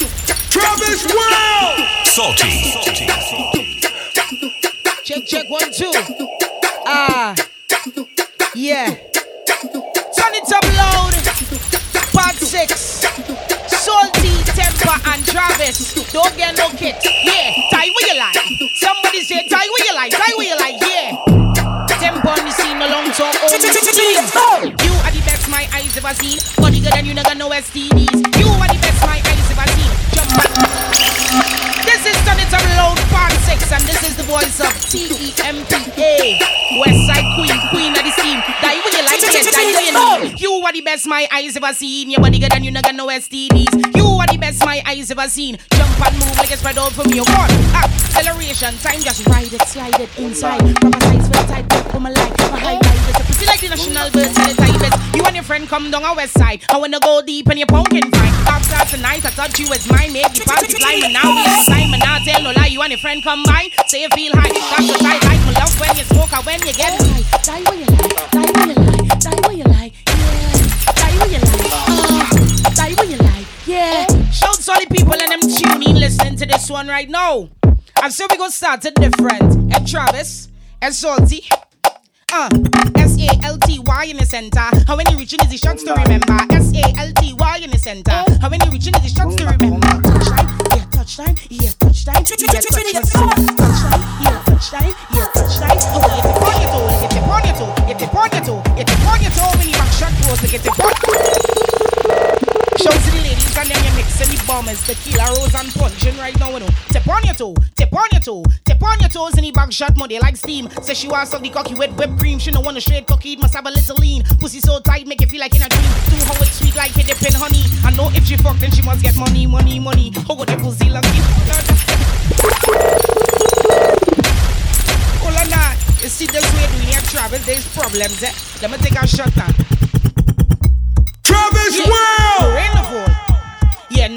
Travis World. Salty. Salty. Check, check, one, two. Ah, yeah. Turn it up loud. Part six. Salty, Tempa, and Travis. Don't get no kit. Yeah, tie where you like. Somebody say tie where you like. Tie where you like. Yeah. Tempa on the scene along so old. You are the best my eyes ever seen. Body good and you never know STDs. You are the Up 6 and this is the voice of T-E-M-P-A Westside Queen, Queen of the when you like it, die when you need You are the best my eyes ever seen. Your body good and you never know STDs You are the best my eyes ever seen. Jump and move like it's spread out from your one ah, Acceleration, time just ride it, slide it inside. Proper size the tight grip for my life My high life is a pretty like the national bird to the tigers You and your friend come down a west side. I wanna go deep in your pumpkin fine After tonight I thought you was mine Make the party fly but now we inside Me now tell no lie. You and your friend come by Say you feel high. That's what I like My love when you smoke or when you get high Die where you like Die where you like Yeah Shout all the people and them tuning listening to this one right now I'm sure we gonna start it different Ed Travis Ed Salty uh, S-A-L-T-Y in the center. How many reaching is the shots to remember? S-A-L-T-Y in the center. How many reaching is the shots to remember? Touchline, yeah, touchline, yeah, touchline, yeah, touchline, yeah, touchline, yeah, touchline. Oh, you tip on your toe, you tip on your toe, you tip on your toe, you tip on your toe when you back shot close to get it on. Shout to the ladies and then you mix the bombers, the killer rose and punching right now, you know. Tip on your toe, tip on your toe, tip on your toes in the back shot mode, they like steam. Say she wants some the cocky with whipped cream, she don't want a straight cocky, it must have a little lean. Pussy so tight, make you feel like in a dream. Do how it's sweet like it dip in honey. I know if she fuck, then she must get money, money, money. Oh, what the pussy lucky. Hold on now. You see this way doing here, Travis, there's problems, eh? Let me take a shot now. Travis Yeah. World.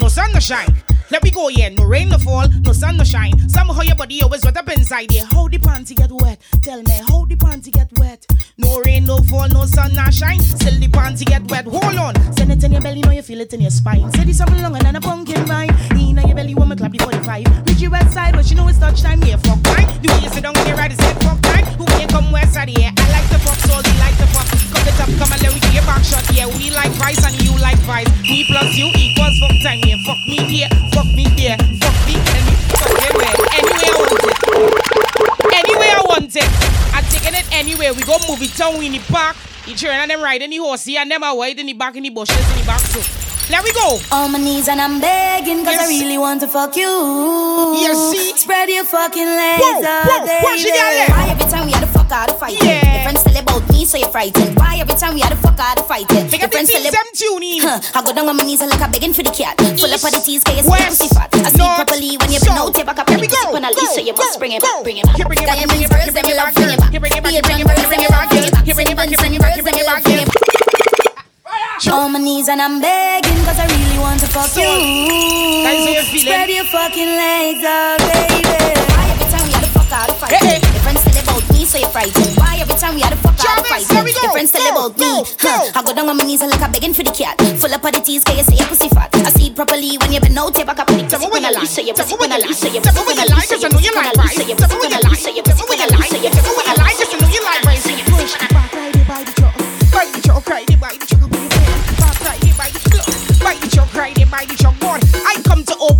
No rain no fall. Yeah, no sun no shine. Let me go, yeah, no rain no fall, no sun no shine. Somehow your body always wet up inside, yeah. How the panty get wet? Tell me, how the panty get wet? No rain, no fall, no sun, no shine. Still the panty get wet. Hold on. Send it in your belly, know you feel it in your spine. Say this something longer than a pumpkin vine. In your belly, woman clap the 45. Reach your west side, but you know it's touch time, yeah, fuck time. The way you sit down on your right is head fuck time. Who you come west side, yeah. I like the fuck, so they like the fuck. Come it up, come and let me get your back shot, yeah. We like vice and you like vice. Me plus you equals fuck time, yeah. Fuck me here, fuck me there, fuck me me, fuck everywhere. Anyway I want it. Anyway I want it. I'm taking it anywhere. We go move it down in the park. You turn and them riding the horse, and them are white in the back in the bushes in the back so. Let we go. On my knees and I'm begging cause I really want to fuck you. Yes, see? Spread your fucking legs Whoa, out, whoa, watch it, baby. girl, Why every time we had to fuck out of fight? Yeah. Your friends tell about me so you're frightened. Why every time we had to fuck out of fight? Pick Your friends tell them tuning. Huh, I go down on my knees and like I'm begging for the cat. Full up of the teas, cause you see West, pussy fat. I north, properly when you south. been out, you back up Here and we you go, a go, leash, so you must bring it back, bring it back. Bring it back, bring it back, girls, here, them bring it back, bring it back. bring it back, bring it bring back, it here, back, bring it back, bring it here, bring it back, back. bring it back, bring it back, bring it back, On my knees and I'm begging cause I really want to fuck So, you. guys, you feeling? Spread your fucking legs out, baby. Why every time we had to fuck out of fight? Hey, hey. Your friends tell about me, so you're frightened. Why every time we had to fuck out of fight? Your friends tell about me. go, Huh. I go down on my knees and like I'm begging for the cat. Full up of the teas, cause you say your pussy fat. I see it properly when you been out, you back up and you Tell me pussy when I leash, so you Tell pussy me when I leash, so you like. Tell me pussy when I leash, so you when I like so you Tell me pussy when I like. so you Tell me pussy when I like. so you Tell me pussy when I like.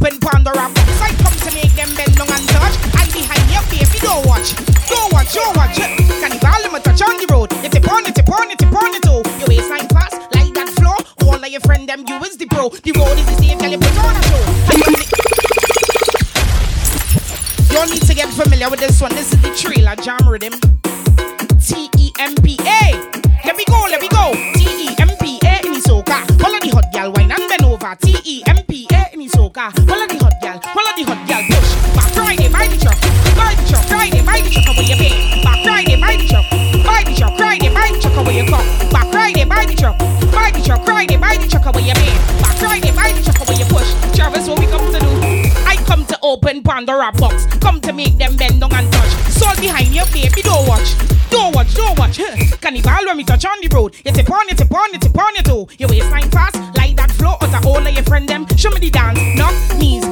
Open Pandora box. I come to make them bend down and touch. I behind your baby, don't watch. Don't watch, don't watch. Cannibal, let me touch on the road. You tip on it, tip on it, tip on it, oh. Your waistline fast, like that flow. All of your friend them, you is the pro. The road is the same, girl, you put on a show. Need- need to get familiar with this one. This is the trailer jam rhythm. T E M P A. Let me go, let me go. T E M P A in the soca. Follow the hot gal, wine and bend over. T E M P A The truck away you pay. Back Friday, the truck, the truck. Friday, the truck away you come. Back Friday, the truck, the truck. Friday, the truck away you pay. Back Friday, buy the truck away you push. Travis, what we come to do? I come to open Pandora box. Come to make them bend down and touch. Soul behind your baby, don't watch. Don't watch, don't watch. Cannibal when we touch on the road. You tip on, you tip on, you tip on, you too. Your waistline fast, like that flow. Of all of your friend them. Show me the dance. No, six.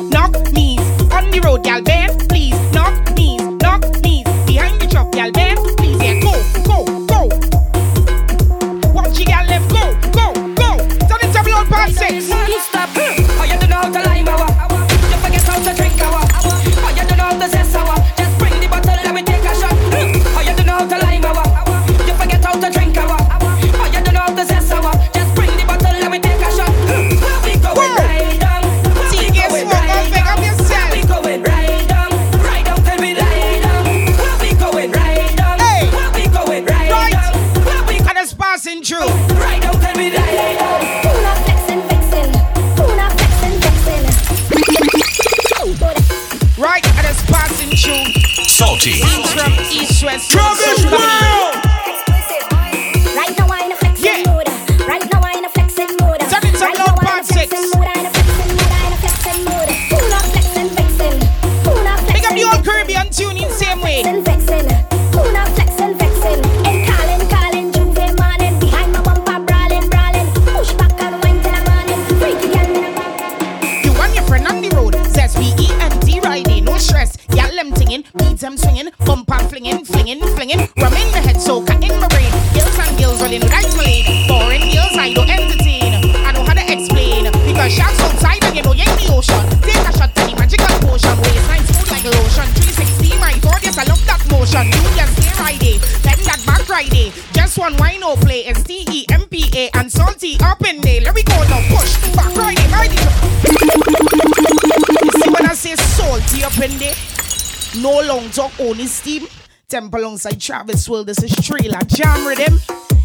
Talk, only steam. Tempa alongside Travis Will. This is trailer jam rhythm.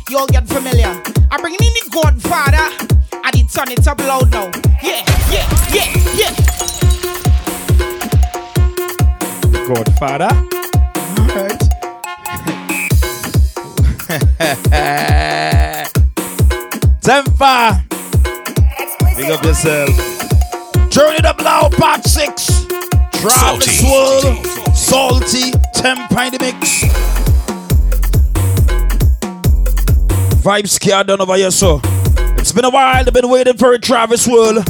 You all get familiar. I'm bringing in the Godfather. I need turn it up loud now. Yeah, yeah, yeah, yeah. Godfather. Tempa. Big up yourself. Turn it up loud, part six. Travis Salty. Salty, Tempa in the mix. Vibes scared done over here, so. It's been a while, they've been waiting for a Travis World.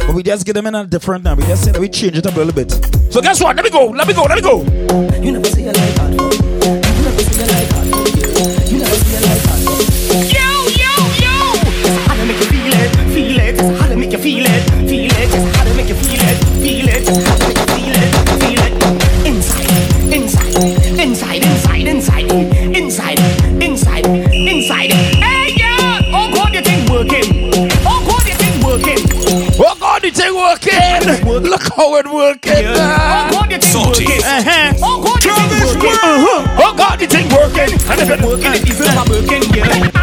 But we just get them in a different now. We just say that we change it up a little bit. So guess what? Let me go, let me go, let me go. You never see a out. You never see a. Salty. Uh-huh. Oh God, you think working? Uh-huh. Oh God, it ain't working. And if it working, it isn't working, yeah.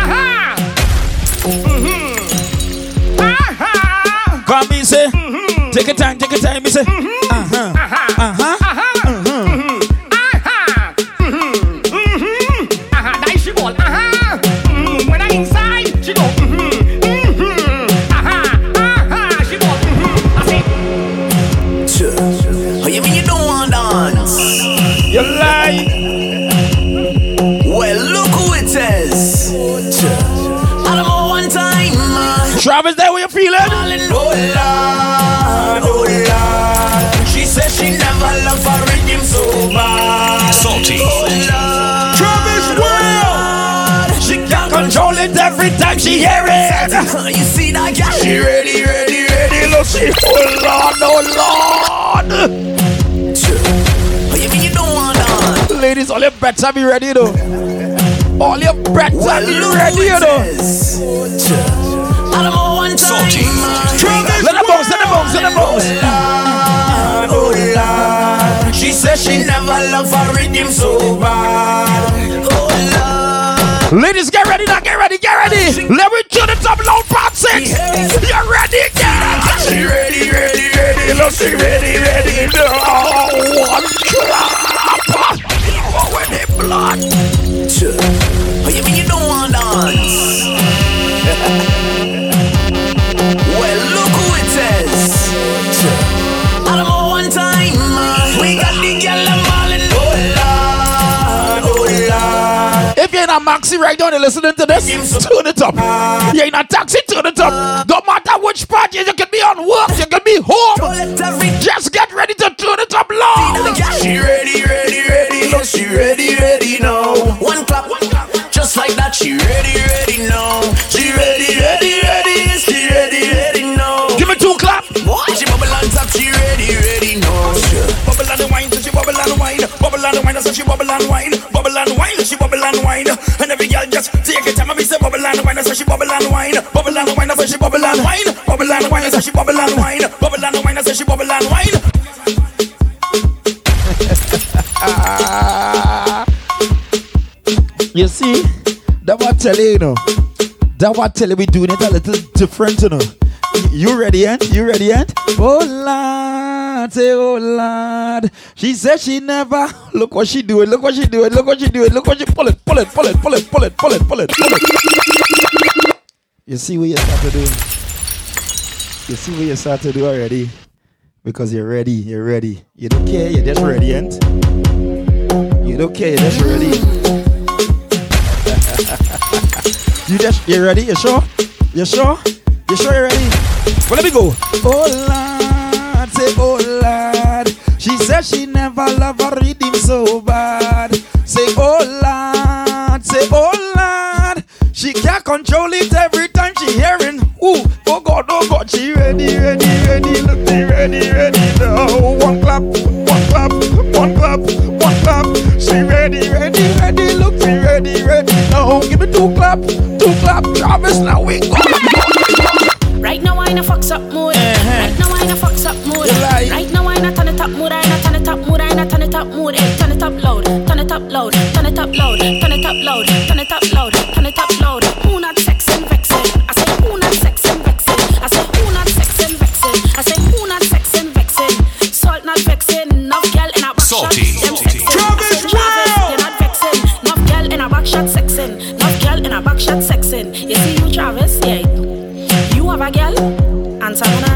She hear it. control. You see that girl? She ready, ready, ready. Look, she full on, oh Lord. Oh, you mean you don't want dance? Ladies, all your better be ready though. All your better Well, be ready, you know. I don't one time. Salty. Let the bounce, let the bounce, let the. Lord, oh Lord. She says she never loved her rhythm so bad. Oh Lord. Ladies, ready now, get ready, get ready. Let me turn it up loud, part six. You ready, girl? She ready, ready, ready. Look, she ready, ready. No, one clap. Oh, in the blood. Oh, you mean you don't want dance? a maxi right now and you're listening to this, turn it up. You're in a taxi, turn it up. Don't matter which part you, you can be on work, you can be home. Just get ready to turn it up loud. She ready, ready, ready. Look, she ready, ready now. One clap, one clap. Just like that, she ready, ready now. She ready, ready, ready. She ready, ready now. Give me two clap. Boy, she bubble on top, she ready, ready, no. And wine. Bubble and wine, so she bubble and wine. Bubble and wine, she bubble and wine. And every girl just take it time and be say bubble and wine, so she bubble and wine. Bubble and wine, so she bubble and wine. Bubble and wine, so she bubble and wine. Bubble and wine, so she bubble and wine. You see, that what tell you, you know. That what tell you we doing it a little different, you know. You ready, Aunt? You ready, eh? Aunt? Oh Say oh Lord. She said she never. Look what she doing. Look what she doing. Look what she doing. Look what she pull it, pull it, pull it, pull it, pull it, pull it, pull it, pull it. You see what you start to do. You see what you start to do already. Because you're ready. You're ready. You don't care. You're just ready, Aunt. You don't care. You're just ready. You just you ready? You sure? You sure? You sure you ready? Well, let me go. Oh Lord, say oh. She said she never loved a redeem so bad. Say oh Lord, say oh Lord. She can't control it every time she hearing. Ooh, oh God, oh God, she ready, ready, ready, look me ready, ready now. One clap, one clap, one clap, one clap. She ready, ready, ready, look me ready, ready now. Give me two clap, two clap, Travis, now we go. Right now I in a fucks up mood. Loud. Turn it up loud. Turn it up loud. Who not sex and vexing? I say who not sex and vexing? I say who not sex and vexing? I say who not sex and vexing? Salt not vexing. Enough gal in a back Salty. shot. Them Salty. sexing. Travis, you're not vexing. Enough gal in a back shot sexing. Enough gal in a back shot sexing. You see you Travis? Yeah. You have a girl, Antamina.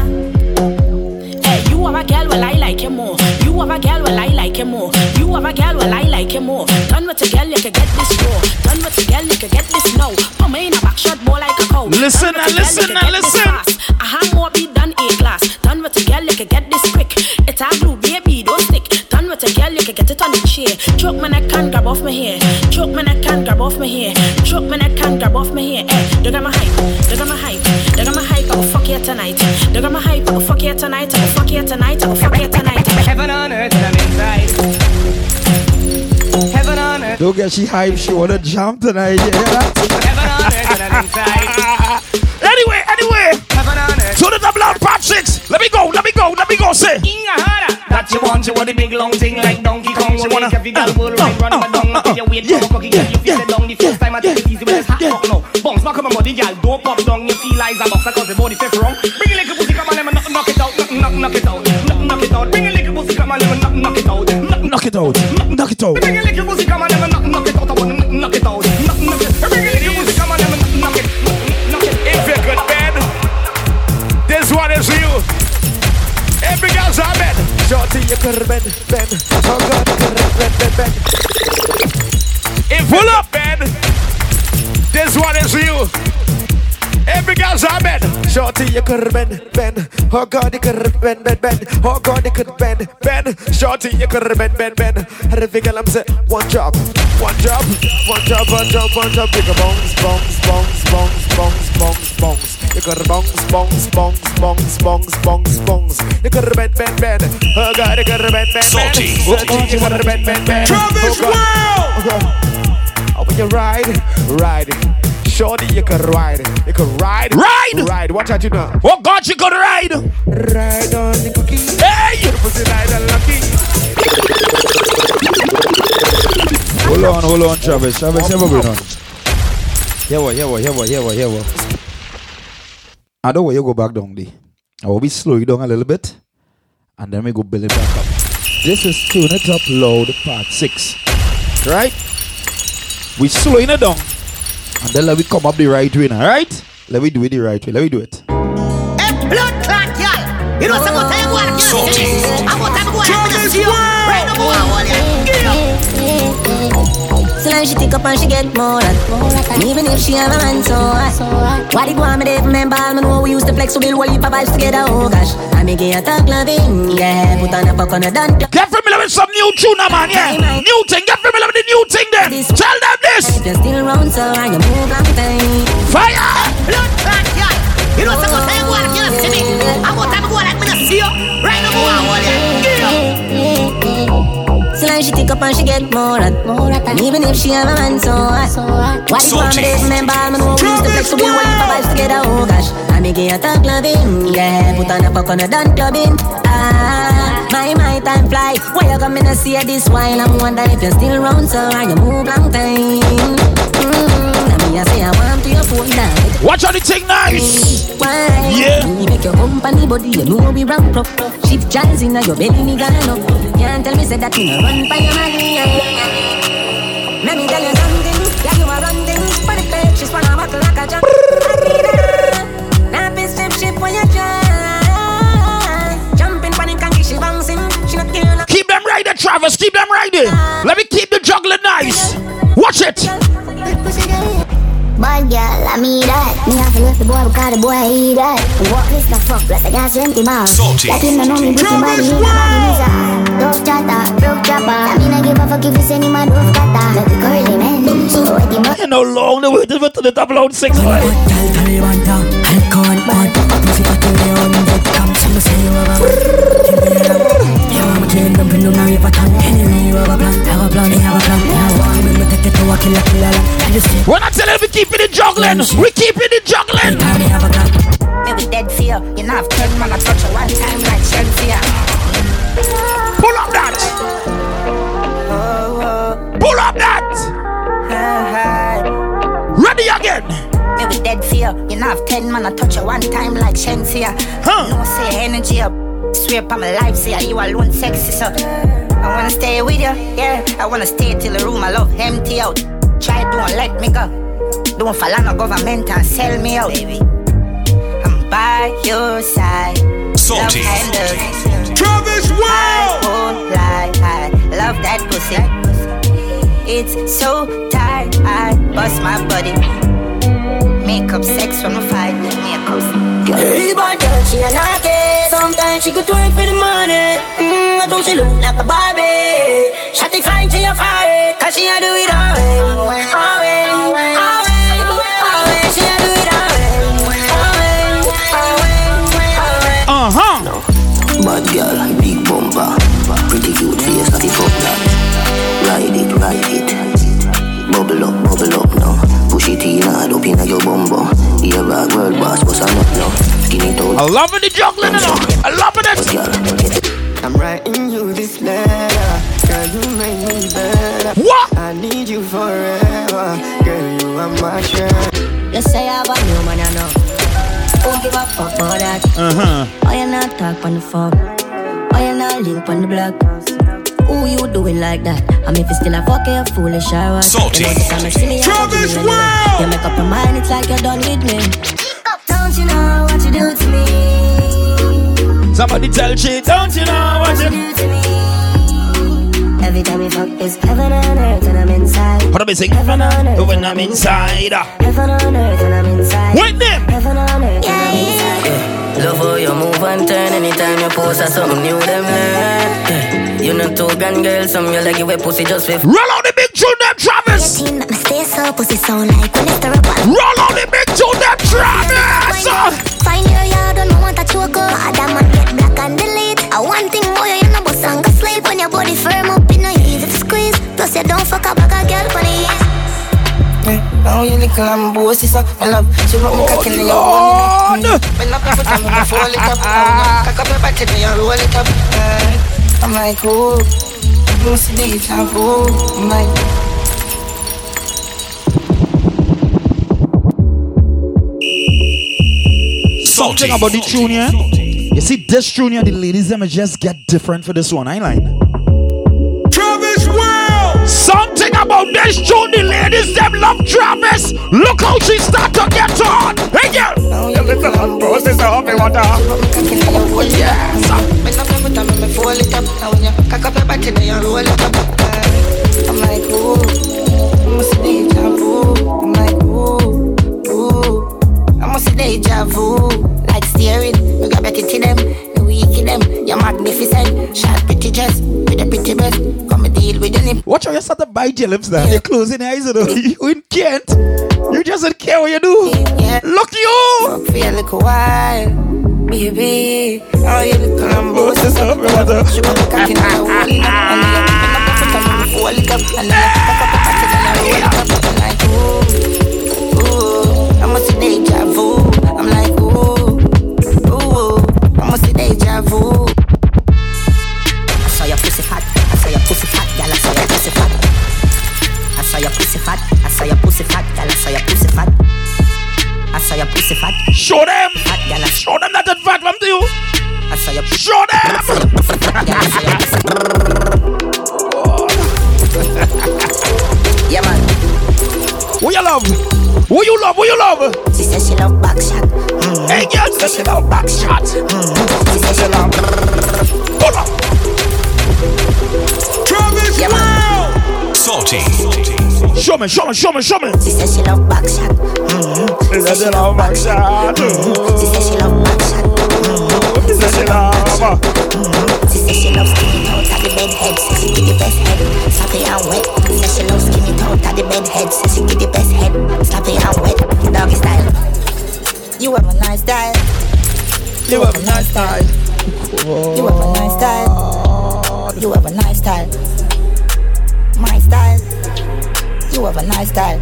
Hey, you have a girl, well I like him more. You have a girl, well I like him more. You have a girl, well I like him more. Done with a you get this now. Put me in a back shot, more like a cow. Listen listen listen. I have more beat than A class. Done with a girl, you can get this quick. It's a blue baby, don't stick. Done with a girl, you can get it on the chair. Choke my neck and grab off my hair. Choke my neck and grab off my hair. Choke my neck and grab off my hair. Eh, they got my hype. They got my hype. They got my hype. I will fuck you tonight. They got my hype. I will fuck you tonight. I will fuck you tonight. I will Don't get she hype, she wanna jump tonight. You hear that? heaven on earth and I'm inside. Anyway, anyway. Heaven on earth. So the double out part six. Let me go, let me go, let me go. Say. That you want, you want the big long thing like Donkey Kong. She wanna every girl will run, run my dung. Until you wait for a cocky girl, you feel it down. The first time I take it easy with this hot fuck no. Bounce back on my body, girl, don't pop down. You feel like a boxer cause the body fit wrong. Bring a little pussy, come on, let me knock, knock it out, knock, knock, knock it out, knock, knock it out. Bring a little pussy, come on, let me knock, knock it out, knock, Knock it out. Knock it out. Oh could bend, bend, bend. If Pull up, bend. This one is you. Every girl's a bend. Shorty, you could bend, bend. Oh God, you could bend, bend, bend. Oh God, you could bend, bend. Shorty, you could bend, bend, bend. And every girl I'm say, one drop, one drop, one drop, one drop, one drop. You go bounce, bounce, bounce, bounce, bounce, bounce, bounce. You could bounce, bounce, bounce, bounce, bounce, bounce, bounce. You could bend, bend, bend. Oh God, you could bend, bend, bend. Salty. Shorty, you could bend, bend, bend. Travis Oh, Oh, God. Oh, when you ride, ride. Shorty, you can ride. You can ride. Ride. Ride. Watch out, you know. Oh God, you could ride. Ride on the cookie. Hey! Pussy ride and lucky. Hold on, hold on, Travis. Travis, here we on. Here what, here what, here what, here what, here what. I don't want you go back down there. I will be slow you down a little bit. And then we go build it back up. This is Tune It Up Loud Part 6. Right? We slowing it down. And then let me come up the right way now, right? Let me do it the right way. Let me do it. Hey, blood clot, y'all night she take up and she get more than Even if she have a man so hot. What it want me there remember all me know we used to flex So we'll wall heap of vibes together oh gosh I make it a talk loving yeah. Put on a fuck on a dance Get familiar with some new tune man yeah. New thing get familiar with the new thing then. Tell them this. If you're still around, so I can move on thing Fire! Blood clot You know some of them go and kill us to me? Oh, I go time go and I'm gonna see you. Right now go and hold you she take up and she get more hot. And even if she have a man so hot. Why the one day remember me know we used to flex so we went for vibes together. Oh gosh, I make it a talk loving. Yeah, put on a fuck on a done clubbing. Ah, my my time fly. Why you coming to see this while I'm wondering if you're still around so are you move long time? Me I say I want to your phone now. Watch out the thing nice. Why? Yeah. Me make your company body, you know we rank up. Shift jazz in your belly, me gone up. Can't tell me say that you no run by your money. Let me tell you something, yeah you a run things. But the page she's wanna buckle like a jump. Now be step ship when you try. Jumping panic and she bouncing. She not care Keep them riding, Travis. Keep them riding. Let me keep the juggling nice. Watch it. Bad girl, I mean that. Me have to left the boy because the boy eat that. Walk this the fuck, plus I got 20 miles. Salty. That him no know me, but him body in body is a Dove chatter, broke chopper. I mean I give a fuck if you send him a dove cutter. Make the curly man, so wet him up. You know long the way to to the double out six. Tell juggling, we keep it juggling. Time me have a plan Me we dead fear. You know, have ten man I touch you one time like Shenseea. Pull up that. Pull up that. Ready again. Me we dead fear. You know, I've ten man I touch you one time like Shenseea. Huh. No say energy up. Swear on my life, say you alone sexy so. I wanna stay with you, yeah. I wanna stay till the room I love empty out. Try don't let me go. Don't fall on no government and sell me out, baby. I'm by your side. Salty. Love handles. Travis I Wow. won't lie, I love that pussy. It's so tight, I bust my body. Make up sex from a fight, makeup. Hey, bad girl, she a naughty. Sometimes she could twerk for the money. Mm, I thought she look like a Barbie. Shotty fine, she a fire. Cause she a do it all way. All girl, big bumper, pretty cute face, not fuck that. Ride it, ride it. Bubble up, bubble up now. Push it in hard up in your bumbo. Here back world boss, what's up now? Skin it I out, love it, the juggling. You know. I love it. girl. Get it. I'm writing you this letter. Girl, you make me better. What? I need you forever. Girl, you are my treasure. You say I have a new man, you know. Don't give a fuck about that. Uh huh. Why you not talk on the phone? Why you not link on the block? Who you doing like that? I'm if you still a fuck you foolish or what? Salty. You know this time I see me, I Travis do you anyway. Wow. You make up your mind, it's like you're done with me. Don't you know what you do to me? Somebody tell she, don't you know what What you you do to me? Every time we fuck, it's heaven on earth and I'm inside. Put up a sing. Heaven on earth. When I'm inside. Heaven on earth and I'm inside. Wait them. Heaven on earth and I'm inside. Love how you move and turn anytime you post or something new them learn yeah. You know two grand girls, some you like you wear pussy just for Roll on the big tune, them Travis. Team that me stay so pussy sound like when it's the rubber. Roll on the big tune, them Travis. Find your yard, don't want a choke up. Other man get black and delete. I one thing more, you know, but sang sleep when your body firm up, you know, easy to squeeze. Plus, you don't fuck up like a girl for the ease. Now you little and bossy so I love She want me cocky in your Lord. When up every time I fall it up. Ah, ah, ah. Cock up your body then you roll it up. I'm like oh You see the hit and oh I'm like Something about the tune, yeah? You see, this tune, yeah, the ladies, them just get different for this one, I line. About this tune, the ladies, them love Travis. Look how she start to get on. Hey, girl. Now oh, you little and bossy so me want to She want me cocky in your oh yes When up every time I fall it up. Now when you cock up your body then you roll it up. I'm like oh I must see deja vu I'm like oh oh I must see deja vu Like steering You got better to them You weak to them. You're magnificent. Short pretty dress With a pretty breast Come and deal with any. Watch how you start to bite your lips now. You're closing eyes, you know. You in Kent. You just don't care what you do. Look you. Feel like a while. Baby, oh, you look Colombo. What's this up, brother? You want I saw your pussy hot saw your pussy fat, I saw your pussy fat, girl, I saw your pussy fat. I saw your pussy fat. Show them. Fat, girl, Show them that that fat from to you. I saw your Show them. I saw your pussy fat, girl, I saw your pussy Yeah, man. Who you love? Who you love? Who you love? She says she love back shot. Mm. Hey, girl, say she love back shot. Mm. She says she love. Pull up. Travis Yeah, man. Salty. Show me, show me, show me, show me. She says she love back shot. Mm. She says she love back shot. Mm. She says she love back shot. Mm. She says she love. She says she loves skinny out at the bed head. Says she give the best head. Sloppy and wet. She Says she loves skinny out at the bed head. Says she give the best head. Sloppy and wet. Doggy style. You have a nice style. You have a nice time. You have a nice style. You have a nice style. My style. You have a nice style.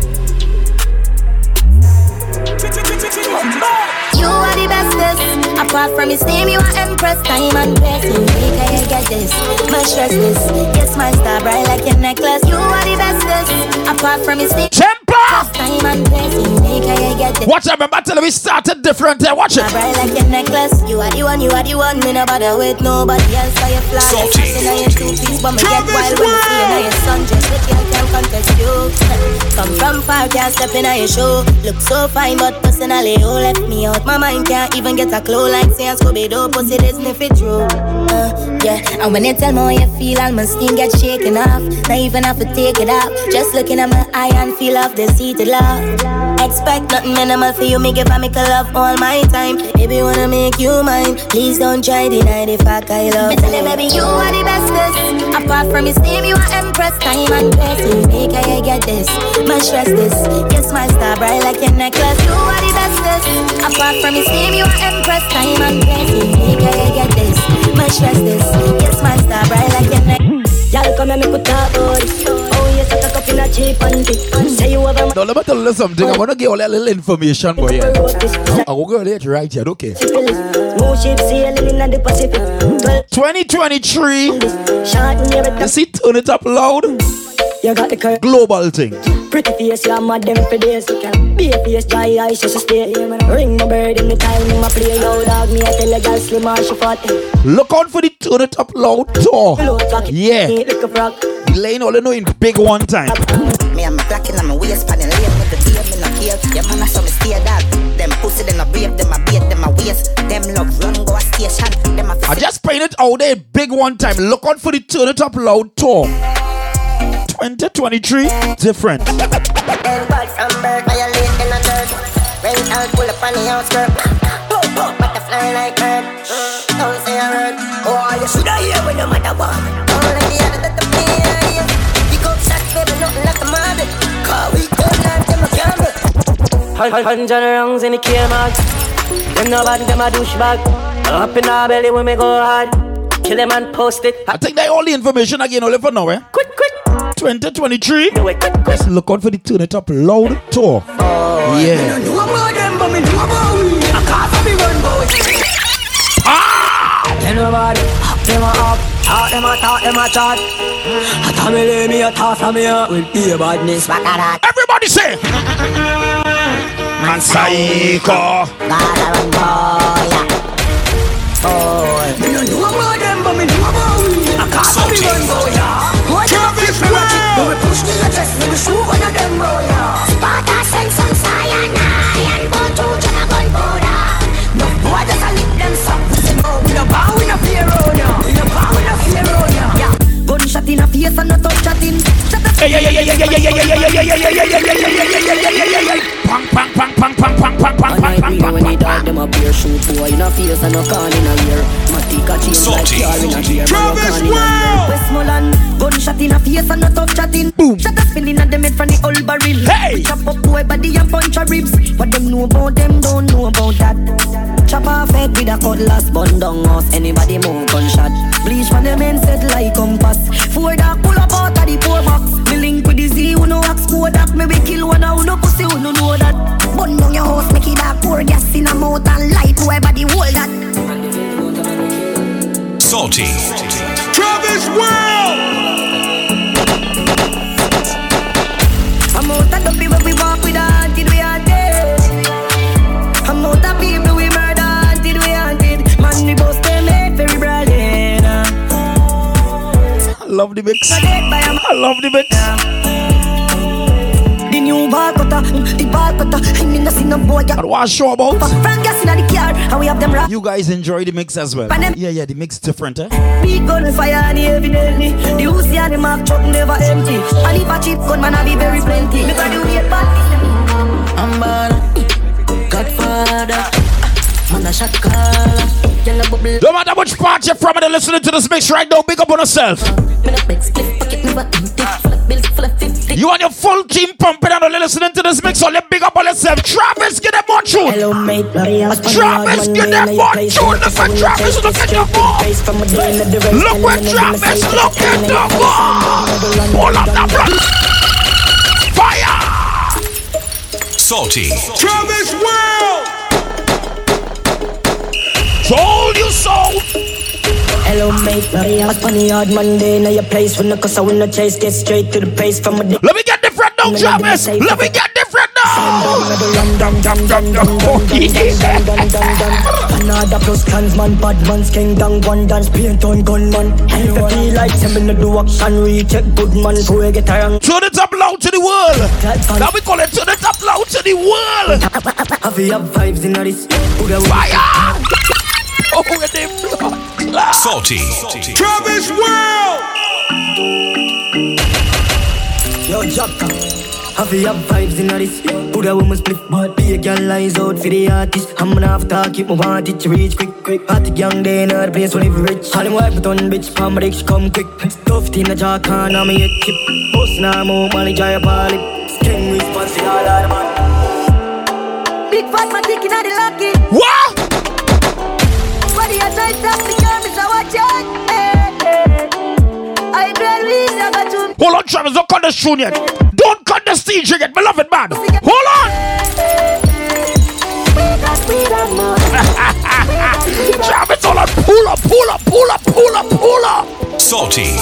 You are the bestest. Apart from his name, you are empress. Time and place. You make I get this. My stress this. Yes, my star bright like your necklace. You are the bestest. Apart from his name. Tempa. Time and place. You make I get this. Watch out, remember till we started different here. Watch Star it. bright like your necklace. You are the one, you are the one. Me no bother with nobody else. I fly. Salty. Assassin, I ain't two piece, but me get wild when me see. Now your son just with you can't contest you. Come from far, can't step in your show. Look so fine, but personally, you left me out. My mind can't even get a clue like say Scooby Doo. Pussy this sniff it through. Uh, yeah, and when you tell me how you feel, all my skin get shaken off. Not even have to take it off. Just looking at my eye and feel of this heated love. Expect nothing minimal for you, me give a make a love all my time. Baby, wanna make you mine. Please don't try deny the fact I love you. Tell you, baby, you are the bestest. Apart from his name, you are empress. Time and place, you make I get this. My stress this. Yes, my star bright like your necklace. You are the bestest. Apart from his name, you are empress. Time and place, you make I get this. My stress this. Yes, my star bright like your necklace. Y'all come and make we talk about it. You set up in a cheap panty. Say you have a Now let me tell you something. I wanna give you a little information, boy. Yeah. wrote this. I will go late right here. Okay. More ships sailing in the Pacific. 2023. shot You see, turn it up loud. You got the curve. Global thing. Pretty face, yeah, mad them for days. Be a face, dry eyes, just stay. Ring my bird in the time, in my play. Yo, dog, me, I tell a girl, slim or she fat. Look out for the turn it up loud cock, Yeah. Ain't like a frog. Lane all you know in big one time. Me and my blacking on my waist, panning lane with the beer, me no care. Yeah, man, I saw me steer dog. Them pussy, them a brave, them a bait, them a waist. Them love run, go a station. Them a I just playing it out there big one time. Look out for the turn it up loud tour. 2023 different. Them bad from birth, violate in a dirt. Rain out, pull up on the outskirt. Boom, boom, butterfly like bird. Don't say a word. Oh, you shoulda hear when no matter what. All of the other Hundred rounds in the K mag. Them no bad, them a douchebag. Up in our belly when we go hard. Kill them and post it. I think that all the information again only for now, eh? Quick, quick. 2023. Do it quick, quick. Just look out for the turn it up loud tour. oh, Yeah. know about them, but me know about we. I can't for me run, boy. Tell nobody, them up, talk them a talk them a chat. I tell me lay me a toss from me up with the badness. Everybody say. Man psycho. Gotta run, boy. Boy. Me no know about them, but me know about we. I can't for me run, boy. We push me shoot one of them, boy. Sparta some cyanide latina fiesta, nuestro Pang, pang, pang, pang, pang, pang, pang, pang, pang, agree pang, when pang, they dog them a beer shoot boy in a face and no can in a ear. Matika change like Salty. car in a gear. Travis a. Brown. Westmoreland, gunshot in a face and no tough chatting. Boom. Shut up spinning at them head from the old barrel. Hey. Chop up boy body and punch a ribs. What them know about them don't know about that. Chop off head with a cutlass, bun down us. Anybody move gunshot. Bleach from them set like compass. Four dark pull up out of the poor box. Me link with the Z, who no wax Kodak. Me we kill one, who no pussy, who no know that. Bun down your house, make it dark, pour gas in a mouth and light whoever the hold that. Salty. Travis World! I'm out of the people we walk with until we are. I'm out of people we murder until we haunted. Man, we both them head very bright. I love the mix. I love the mix. The ball cutter, the ball cutter. I mean, boy. But what show about? Frank gas in the car, and we have them rock. You guys enjoy the mix as well. Yeah, yeah, the mix is different, eh? Big gun fire and evidently The Uzi and the Mark truck never empty And if a cheap gun man I be very plenty Because the weight back I'm bad. Godfather. Man, a shot caller. Yellow bubble. No matter which part you're from, and listening to this mix right now, big up on yourself. Me no big split pocket never empty. Full of bills, full of fifty. You and your full team pumping and only listening to this mix, so let big up on yourself. Travis, get them more tune. Hello mate, Travis, get them more tune. Look at Travis, look at your ball. Look where Travis, look at the ball. Pull up the front. Fire! Salty. Travis World! Told you so. Hello mate, Maria Funny hard Monday Now your place when the cause I the chase Get straight to the pace from a day Let me get different now, Travis. Let me get different now. Another plus clansman, bad man's king down one dance, paint on gunman. If you feel like seven to do action, we check good man, so we get around. Turn it up loud to the world. Now we call it turn it up loud to the world. Have you have vibes in this? Fire! Oh, they blood. Salty. Salty. Travis World! Yo, Jacka. Have you have vibes in this? Put a woman split, but be a girl eyes out for the artist. I'm gonna have to keep my want it to reach quick, quick. Hot young day, not the place where live rich. All them wipe it on bitch, palm rich, come quick. Stuffed in the jar, can I'm a chip. Boss now, more money, try a poly. King response, all out man. To Hold on, Travis, don't cut the tune yet. Don't cut the stage yet, beloved man. Hold on. Travis, hold on. Pull up, pull up, pull up, pull up, pull up. Salty.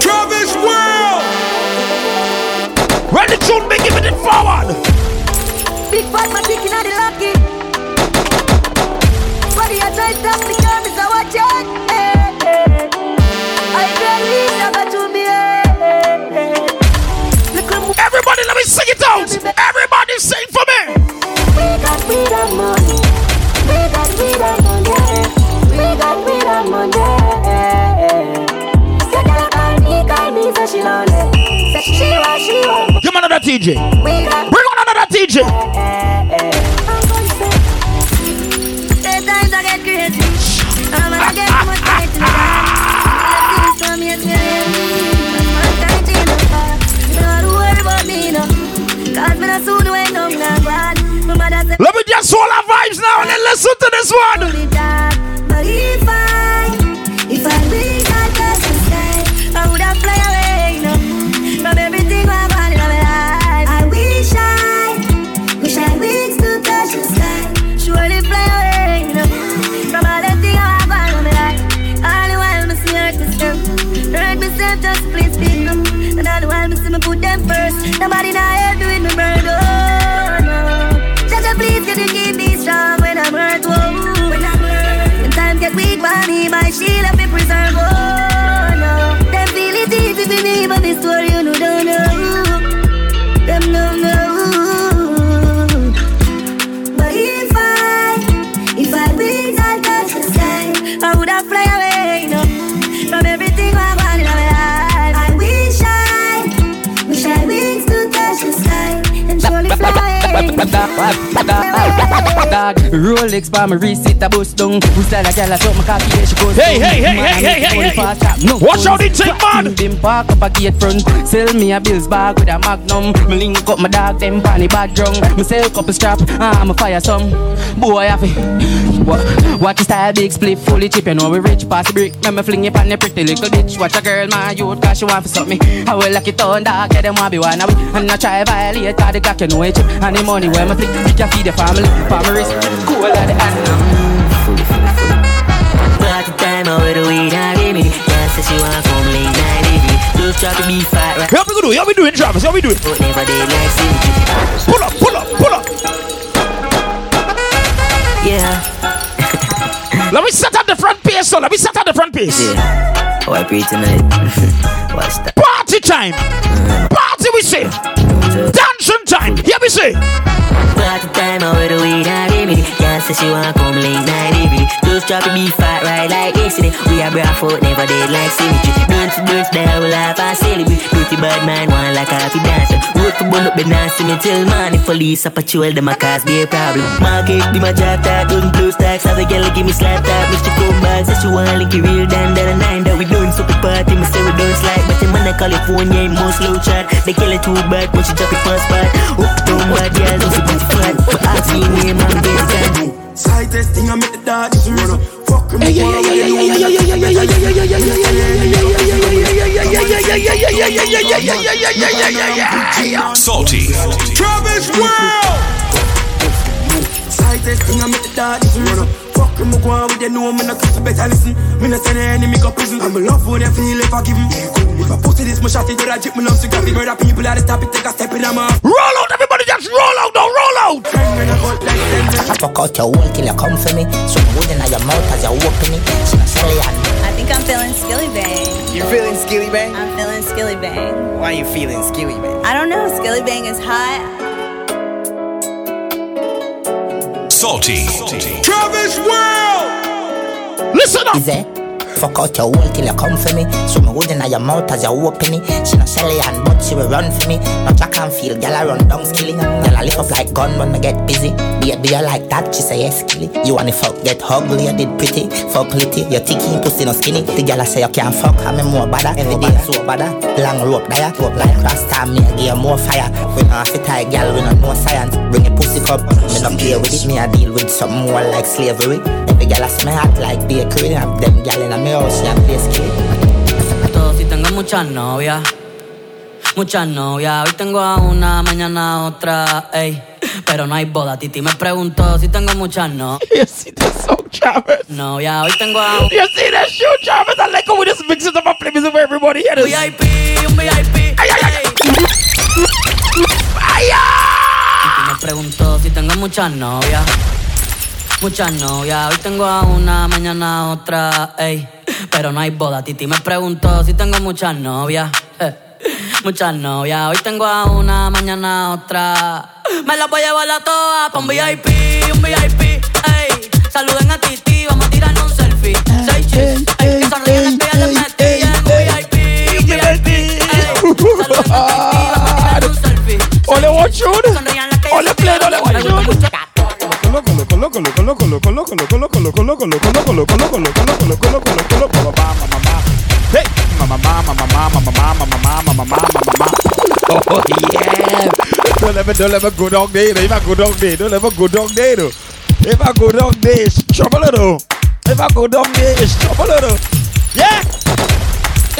Travis World! When the tune be giving it forward. Big fat man, dick in the lucky. Body a tight up, the girl is a watch out. I dread we never to me. Sing it out. Everybody sing for me. We got freedom money. We got freedom money. We got freedom money. Say girl call me, call me, say she lonely. Say she want, she want. Give me another TJ. We got Bring on another TJ. Let me just hold our vibes now and then listen to this one. Wish I Dog, Rolex by my wrist, it a bust down. Who style a gal, I took my coffee, yeah, she goes Hey, hey, hey, hey, hey, hey, hey. No Watch out, it take, man. Them park up a gate front. Sell me a bills bag with a magnum. Me link up my dog, them panny bad drunk. Me sell couple strap, ah, I'm a fire some. Boy, I fi. What? Watch your style, big split, fully chip. You know we rich, pass the brick. Let me fling it on the pretty little bitch. Watch a girl, my youth, cause she want for something. I will lock it on dog, get them want be one of. And I try violate, cause the cock you know it chip. And the money where me flick, you can feed the family. For my wrist, cool like the hand. Party time out with the weed I give me. Yeah, say she want come link night baby. Just drop the beef fat right. How we gonna do? How we doing, Travis? How we doing? But never did like symmetry. Pull up, pull up, pull up. Yeah. Let me set up the front pace, so let me set up the front pace. Yeah. Oh, I pray tonight. What's that? Party time. Party, we say. Dancing time. Here we say. I. Just drop the beef fat right like yesterday. We are bra foot, never did like symmetry. Don't you don't there, we laugh and celebrate. Pretty bad man, one like a happy dancer. Road to burn up the dance to me till morning. Police a patrol, them a cause be a problem. Market be my job, that don't blue stacks. Have a girl give me slap that. Mr. Come back, say she want link it real than that a nine. That we done so the party, me say we don't slide. But in man California, it most low chat. They kill it too bad, when she drop it first spot. Up down bad, yeah, don't see pretty flat. But ask me name, I'm busy can Side testing, I make the dog just run up. Fuck him, Salty. Travis World. Side testing, I make the dog just run up. Fuck him, go on with you know me not to better listen. Me not send the enemy go prison. I'm a love for them feel if I give him. If I pussy this, my shot it, I jip me love to grab it. Murder people that stop it, take a step in a mouth. Roll out, everybody, just roll out, now roll out. I fuck out your wall till you come for me. So I'm wooden at your mouth as you open it. She not sell it I think I'm feeling skilly bang. You feeling skilly bang? I'm feeling skilly bang. Why you feeling skilly bang? I don't know, skilly bang is hot. Salty. Travis World. Listen up. Fuck out your wall till you come for me. So me wooden at your mouth as you open it. She not sell it and but she will run for me. No track and feel, girl I run down skilly. Girl I lift up like gun when me get busy. Baby you like that, she say yes skilly. You wanna fuck, get ugly, you did pretty. Fuck litty, you ticky, pussy no skinny. The girl I say you can't fuck, I'm more bada. Every day so bada. Long rope there, rope like cross time, me I give you more fire. We not fit tight, girl, we not know science. Bring a pussy cup, me not play with it. Me I deal with something more like slavery. Every girl I hot like bakery. Have them girl in my house, she a play skilly. Todo si tengo muchas novias, muchas novias. Hoy tengo a una, mañana a otra, ey. Pero no hay boda. Titi me preguntó si tengo muchas no. You see the song, Travis? No, ya hoy tengo a. You see that show, Travis? I like how we just mix it up and play music for everybody. Here. VIP, un VIP. Ay, ay, ay. Ay, Titi me preguntó si tengo muchas novias. Muchas novias, hoy tengo a una, mañana a otra, ey. Pero no hay boda. Titi me preguntó si tengo muchas novias. eh. Muchas novias, hoy tengo a una, mañana a otra. Me la voy a llevar a todas pa' un VIP, un VIP, ey. Saluden a Titi, vamos a tirarnos un selfie. Seis chis, ey. Y sonríen las que ya les metí en un VIP, un VIP, ey. Saluden a Titi, vamos a tirarnos un selfie. Ole. Sonrían las que Ole play, ole one tune. Loco, loco, loco, loco, loco, loco, loco, loco, loco, loco, loco, loco, loco, loco, Hey, mamá, mamá, mamá, mamá, mamá, mamá, mamá, mamá, mamá. Oh yeah. Don't ever, don't ever go down there. If I go down there, don't ever go down there. though. If I go down there, it's trouble, though. If I go down there, it's trouble, though. Yeah.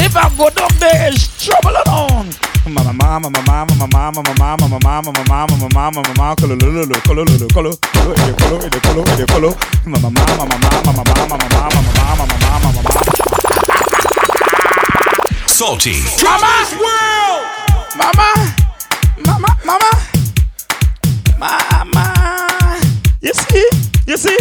If I go down there, it's trouble on. Mama, mama, mama, mama, mama, mama, mama, mama, mama, mama, mama, mama, colo, lolo, lolo, colo, lolo, colo, colo, ede, colo, ede, colo, ede, colo. Mama, mama, mama, mama, mama, mama, mama, mama, mama, mama, mama. Salty. Mama! Mama! Mama! Mama! Mama! You see? You see?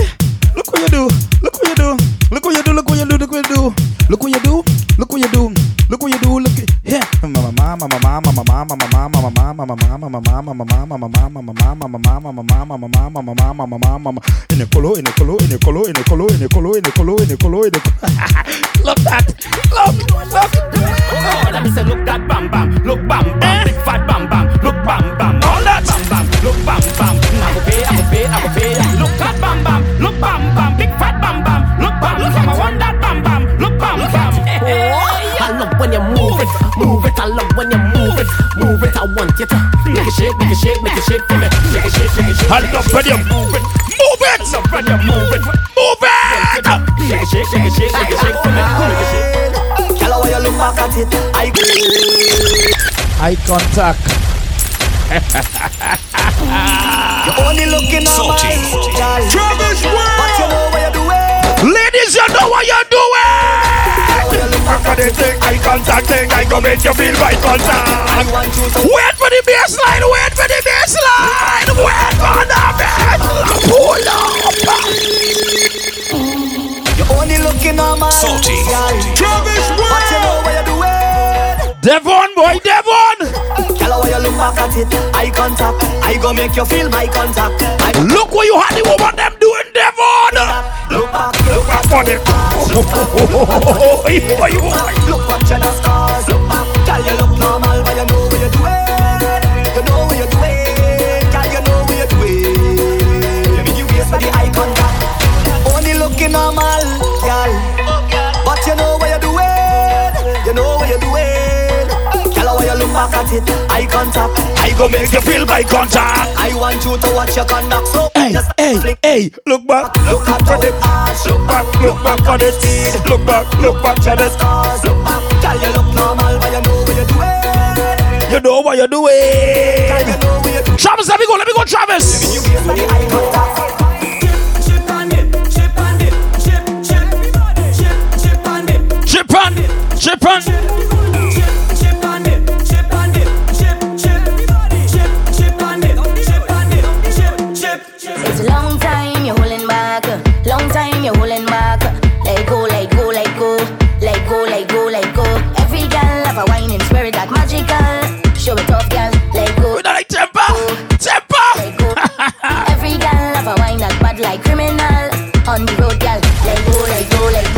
Look what you do. Look what you do. Look what you do. Look what you do. Look what you do. Look what you do. Look what you do. Look what you do. Look at yeah. Mama, mama, mama, mama, mama, mama, mama, mama, mama, mama, mama, mama, mama, mama, mama, mama, mama, mama, mama. In the colo, in the colo, in the colo, in the colo, in the colo, in the colo, in the colo, in the. Look that. look, look. Oh, let me say, look that bam bam, look bam bam, eh? big fat bam bam, look bam bam. All that bam bam, look bam bam. I'm a pay, I'm a pay, I'm a pay. Look that bam bam, look bam bam, big fat bam bam, look bam bam. I want that bam bam, look bam bam. Oh, I love when you move it, move it. I love when you move it, move it. I want you to make a shake, make a shake, make a shake for me. Shake a shake, shake a shake. I love when you move it, move it. I love when you move it it, shake, shake it, shake, make it shake for me. Make it shake. Girl, when you look back at it, I Eye contact. You're only looking at Salty. my Travis But you know what you're doing. Ladies, you know what you're doing. Back for the thing, eye contact thing, I go make you feel my contact. Wait for the baseline, wait for the baseline, wait for the baseline. Pull up. You're only looking at my Salty. Travis But you know what you're doing. Devon, boy, Devon. Girl, when you look back at it, eye contact. I go make you feel my contact. I Look what you had the woman them doing, Devon. look back, look back on it. Look back to the scars. Look back, girl, you look normal, but you know what you're doing. Look back at it, eye contact. I go make you feel my contact. I want you to watch your conduct. So Hey, just hey, flick. hey, look back. Look at the ass. Look back, look back on the speed. Look back, look back to the Cause look back, girl, you look normal, but you know what you're doing. You know what you're Girl, doing. you know what you're doing. Travis, let me go, let me go, Travis. You waste for the eye contact. Chip on it,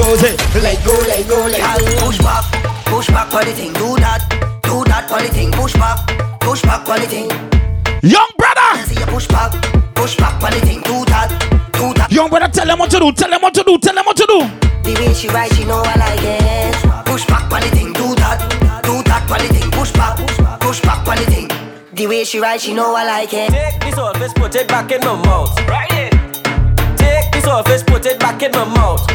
Goes it. Let go, let go, let go. Push back, push back for thing. Do that, do that for thing. Push back, push back for thing. Young brother, See you push back, push back for the thing. Do that, do that. young brother, tell them what to do, tell them what to do, tell them what to do. The way she ride, she know I like it. Push back for the thing. Do that, do that for thing. Push back, push back for the thing. The way she ride, she know I like it. Take this surface, put it back in my mouth. Right it. Take this surface, put it back in my mouth.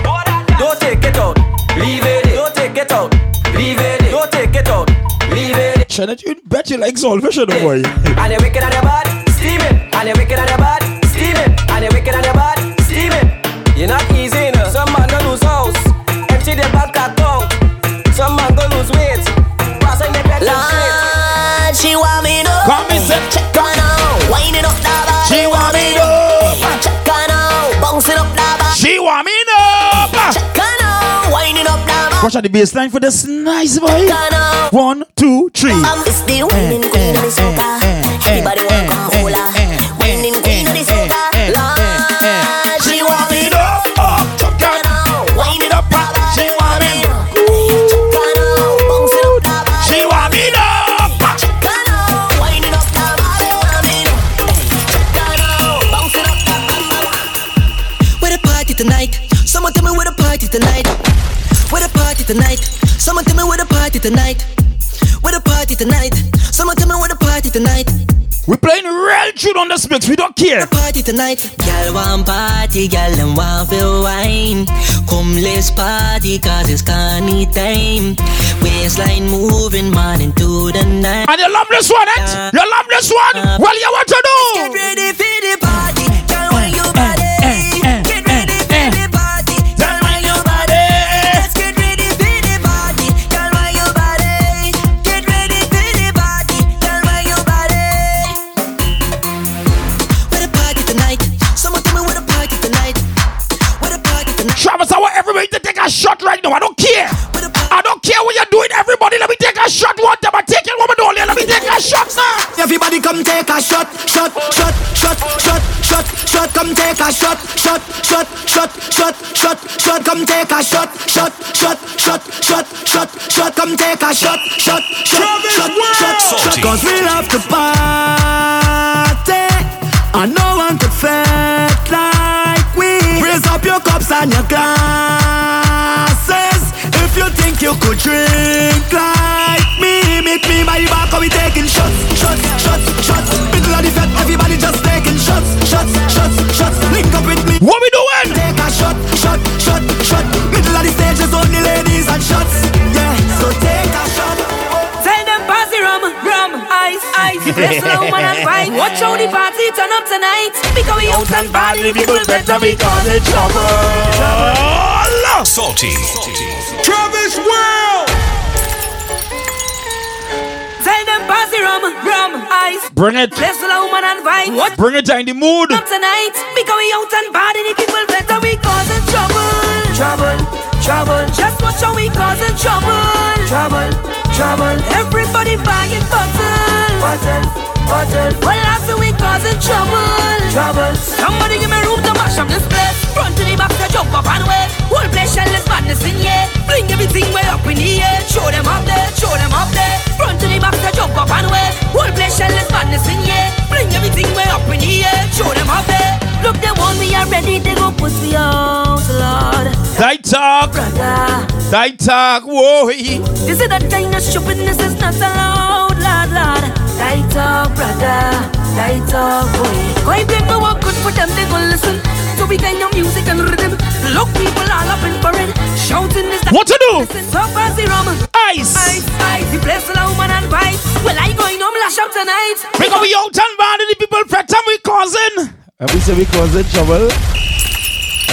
Don't take it out. Leave it. Don't take it out. Leave it. Don't take it out. Leave it. in. Shannon, you bet you like saltfish, oh you know, boy. And you're wicked on your body, steaming. And you're wicked on your body, steaming. And you're wicked on your body, steaming. You're not easy, no. Some man go lose house, empty their bank account. Some man go lose weight, passing their petrol straight. Lord, she want me to Come and say, check on out, winding up that up that body. Watch out the baseline for this nice boy. Check on out. One, two, three. Um, it's the winning queen eh, eh, eh, soca. Anybody wanna come hold on. We don't care. Party tonight. Girl want party, girl and want feel wine. Come let's party cause it's carny time. Waistline moving morning to the night. And you love this one, eh? You love this one? Well, you want to do? Get ready for the party. Everybody come take a shot, shot, shot, shot, shot, shot, shot. Come take a shot, shot, shot, shot, shot, shot, shot. Come take a shot, shot, shot, shot, shot, shot, shot. Come take a shot, shot, shot, shot, shot, shot. Cause we love to party, and no one could fake like we. Raise up your cups and your glasses if you think you could drink like make me my back, we taking shots, shots, shots, shots. Middle of the fed, everybody just taking shots, shots, shots, shots. Link up with me. What we doing? Take a shot, shot, shot, shot. Middle of the stage is only ladies and shots. Yeah, so take a shot. Tell them pass the rum, rum, ice, ice. Bless the woman and fight. Watch how the party turn up tonight. Because we out and party, people better be causing trouble. Trouble. Salty. Salty. The rum, rum, ice. Bring it. Bless the woman and fight. Watch Bring it in the mood. up tonight. Because we out and bad, the people better be causing trouble. Trouble, trouble. Just watch how we causing trouble. Trouble, trouble. Everybody buying bottle. Bottle, bottle. Well, after we causing trouble. Trouble. Somebody give me room to mash up this place. Front to the back to jump up and away. Whole place shell is madness in here. Bring everything way up in the air. Show them up there, show them up there. Front to the back to jump up and away. Whole place shell is madness in here. Bring everything way up in the air. Show them up there. Look, they want me already. They go push me out, Lord. Tight talk. Brother. Tight talk. Whoa. This is that kind of stupidness is not allowed, lad, lad. Tight talk, brother. Tight talk, boy. Going play no work good for them, they gon' listen. So we kind of music and rhythm. Look, people all up in for it. Shouting is What to do? Listen, so pass the rum. Ice. Ice, ice. The place the woman and fight. Well, I going home lash out tonight. Because we out and bad and the people fret and we causing. And we say we causing trouble.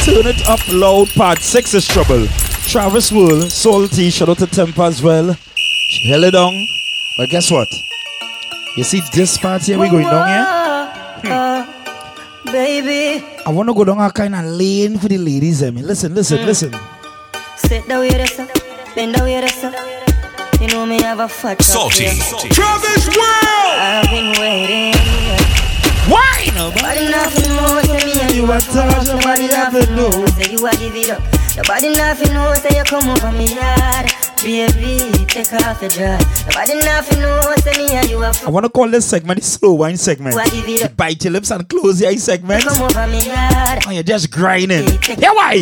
Turn it up loud, part six is trouble. Travis World, Salty, shout out to Tempa as well. She held it down. But guess what? You see this part here we going down here? Uh, baby, I want to go down a kind of lane for the ladies. I mean, listen, listen, Mm. listen. sit down here, sir. Bend down here, sir. You know me have a fat cock Salty. here. Travis World. I've been waiting. Why? Nobody nothing more say me and you are touch. Nobody nothing know say you are give it up. Nobody nothing know say you come over me yard. Baby, take off your dress. Nobody nothing know me and you are I want to call this segment the slow wine segment. Why give it The bite your lips and close your eyes segment. come over me yard. Oh, you're just grinding. Yeah, why?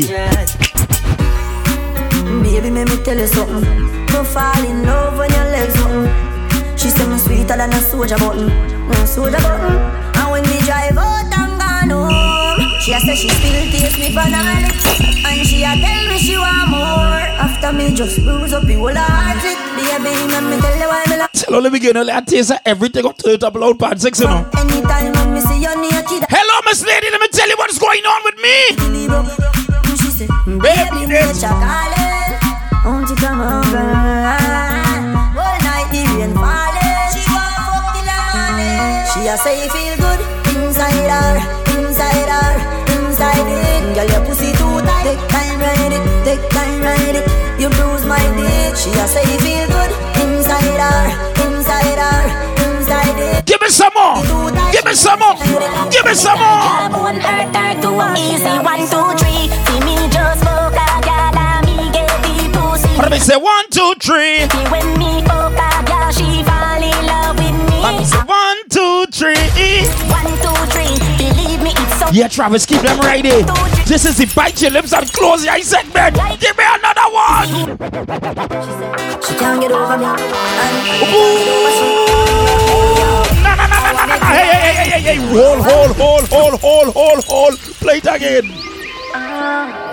Baby, make me tell you something. Don't fall in love when your legs open. She say me sweeter than a soldier button, no soldier button. And when we drive out and gone home, she a say she still taste me for her and she a tell me she want more. After me just bruise up the whole heart, it baby, let me tell you why me like. Tell all the beginner, let taste everything up to the top loud part six, you know. Anytime when me see you naked, Hello, Miss Lady, let me tell you what's going on with me. she say, mm, baby, me a chocolate, won't you come over? All night the rain falling, she want fuck the morning. She a say feel good inside her, inside her, inside it. Girl, your pussy too tight. Take time, ride it, take time. You bruise my dick. She a say feel good inside her, inside her, inside it. Give me some more. Give me some more. Give me some more. One earth two, easy. One, two, three. See me just fuck a gal and me get the pussy. Do we say? One, two, three. When me fuck a gal, she fall in love with me. Let me say one, two, three. One, two, three. Believe me, it's so. Yeah, Travis, keep them ready. This is the bite your lips and close your eyes segment. Give me another one. She can't get over me. No, no, no, no, no, no. Hey, hey, hey, hey, hey, hey. Hold, hold, hold, hold, hold, hold, hold. Play it again. Uh-huh.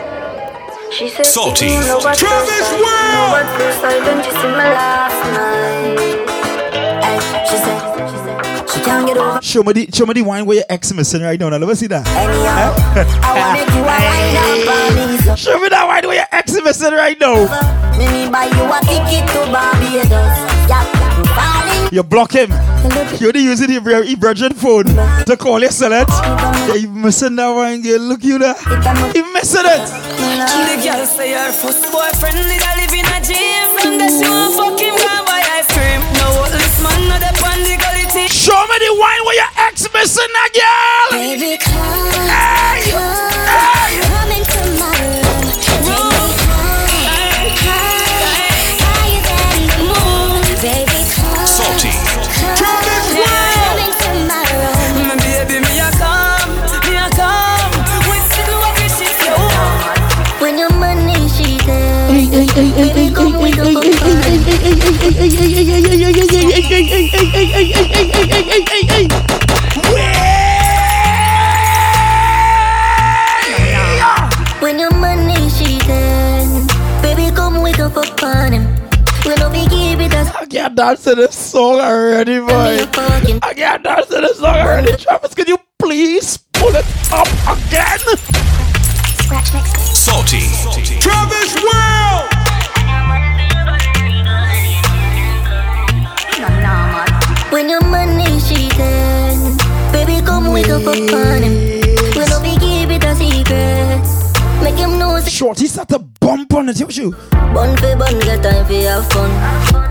She said Salty. she know what Travis first night, know what first night when she see me last night. Ay, she said, she said, she can't get over Show me the, show me the wine where your ex missing right now. Now, let me see that. anyhow. I wanna make you a wine up on me, so Show me that wine where your ex missing right now. me me buy you a ticket to Barbados. Yeah, you falling. You block him. You only using the Ibra- Virgin phone to call you select. Yeah, you missing that wine, girl. Look you there. You missing it. The girl say her first boyfriend is a live a gym. From the she want fuck Show me the wine where your ex missing that girl. Baby, come, Hey, come, come into my room. Take me high, high, higher than the moon. Baby, come, Salty. come, come into my room. My baby, me a come, me a come. We still what we shit you. When your money she there. Baby, come with the I can't dance to this song already, boy. I can't dance to this song already. Travis, can you please pull it up again? Salty. Travis World. When your money she can Baby come with up upon him him know say start to bump on it, you Bun fi bun get time fi have fun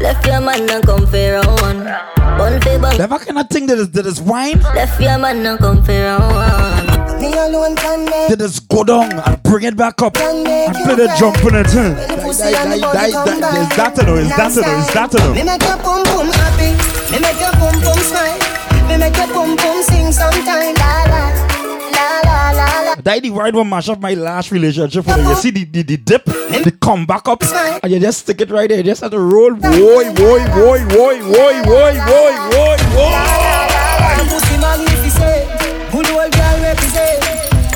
Left your man and come fi round one Bun fi bun Never can I think that is, that is wine. Left your man and come fi round one Me alone can make That is go down and bring it back up and play the jump on it. Huh? pussy and the body come back. Is that to know? Is that to know? Is that to know? Me make your pum pum happy. Me make your pum pum smile. Me make your pum pum sing sometime. La la la la la la. That the right one mash up my last relationship for you see the, the, the dip, the come back up, and you just stick it right there. You just have to roll. Boy, boy, boy, boy, boy, boy, boy, boy, boy. The pussy magnificent. Good old girl represent.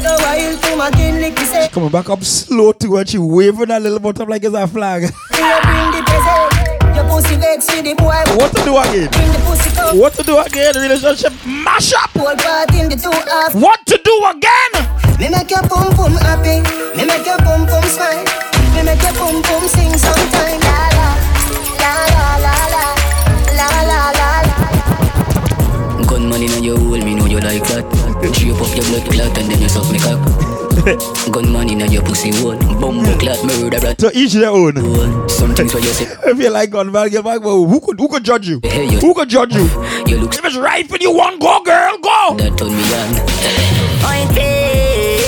No while to my kin lick the say. Coming back up slow too, and she waving that little bottom like it's a flag. Pussy vex with the boy. What to do again? Bring the pussy come. What to do again? Relationship mash up. Whole part in the two half. What to do again? Me make your pum pum happy. Me make your pum pum smile. Me make your pum pum sing sometime. La la la la la la la la la la. Gunman in your hole, me know you like that. Shape up your blood clot and then you suck me cock. Gunman in your pussy hole, bumbo clot murderer. To each their own. Some things where you say, If you like gun man, get back. Well, who could who could judge you? Hey, you- Who could judge you? you look If it's right for you, one go, girl, go. that turn me on. Point fade.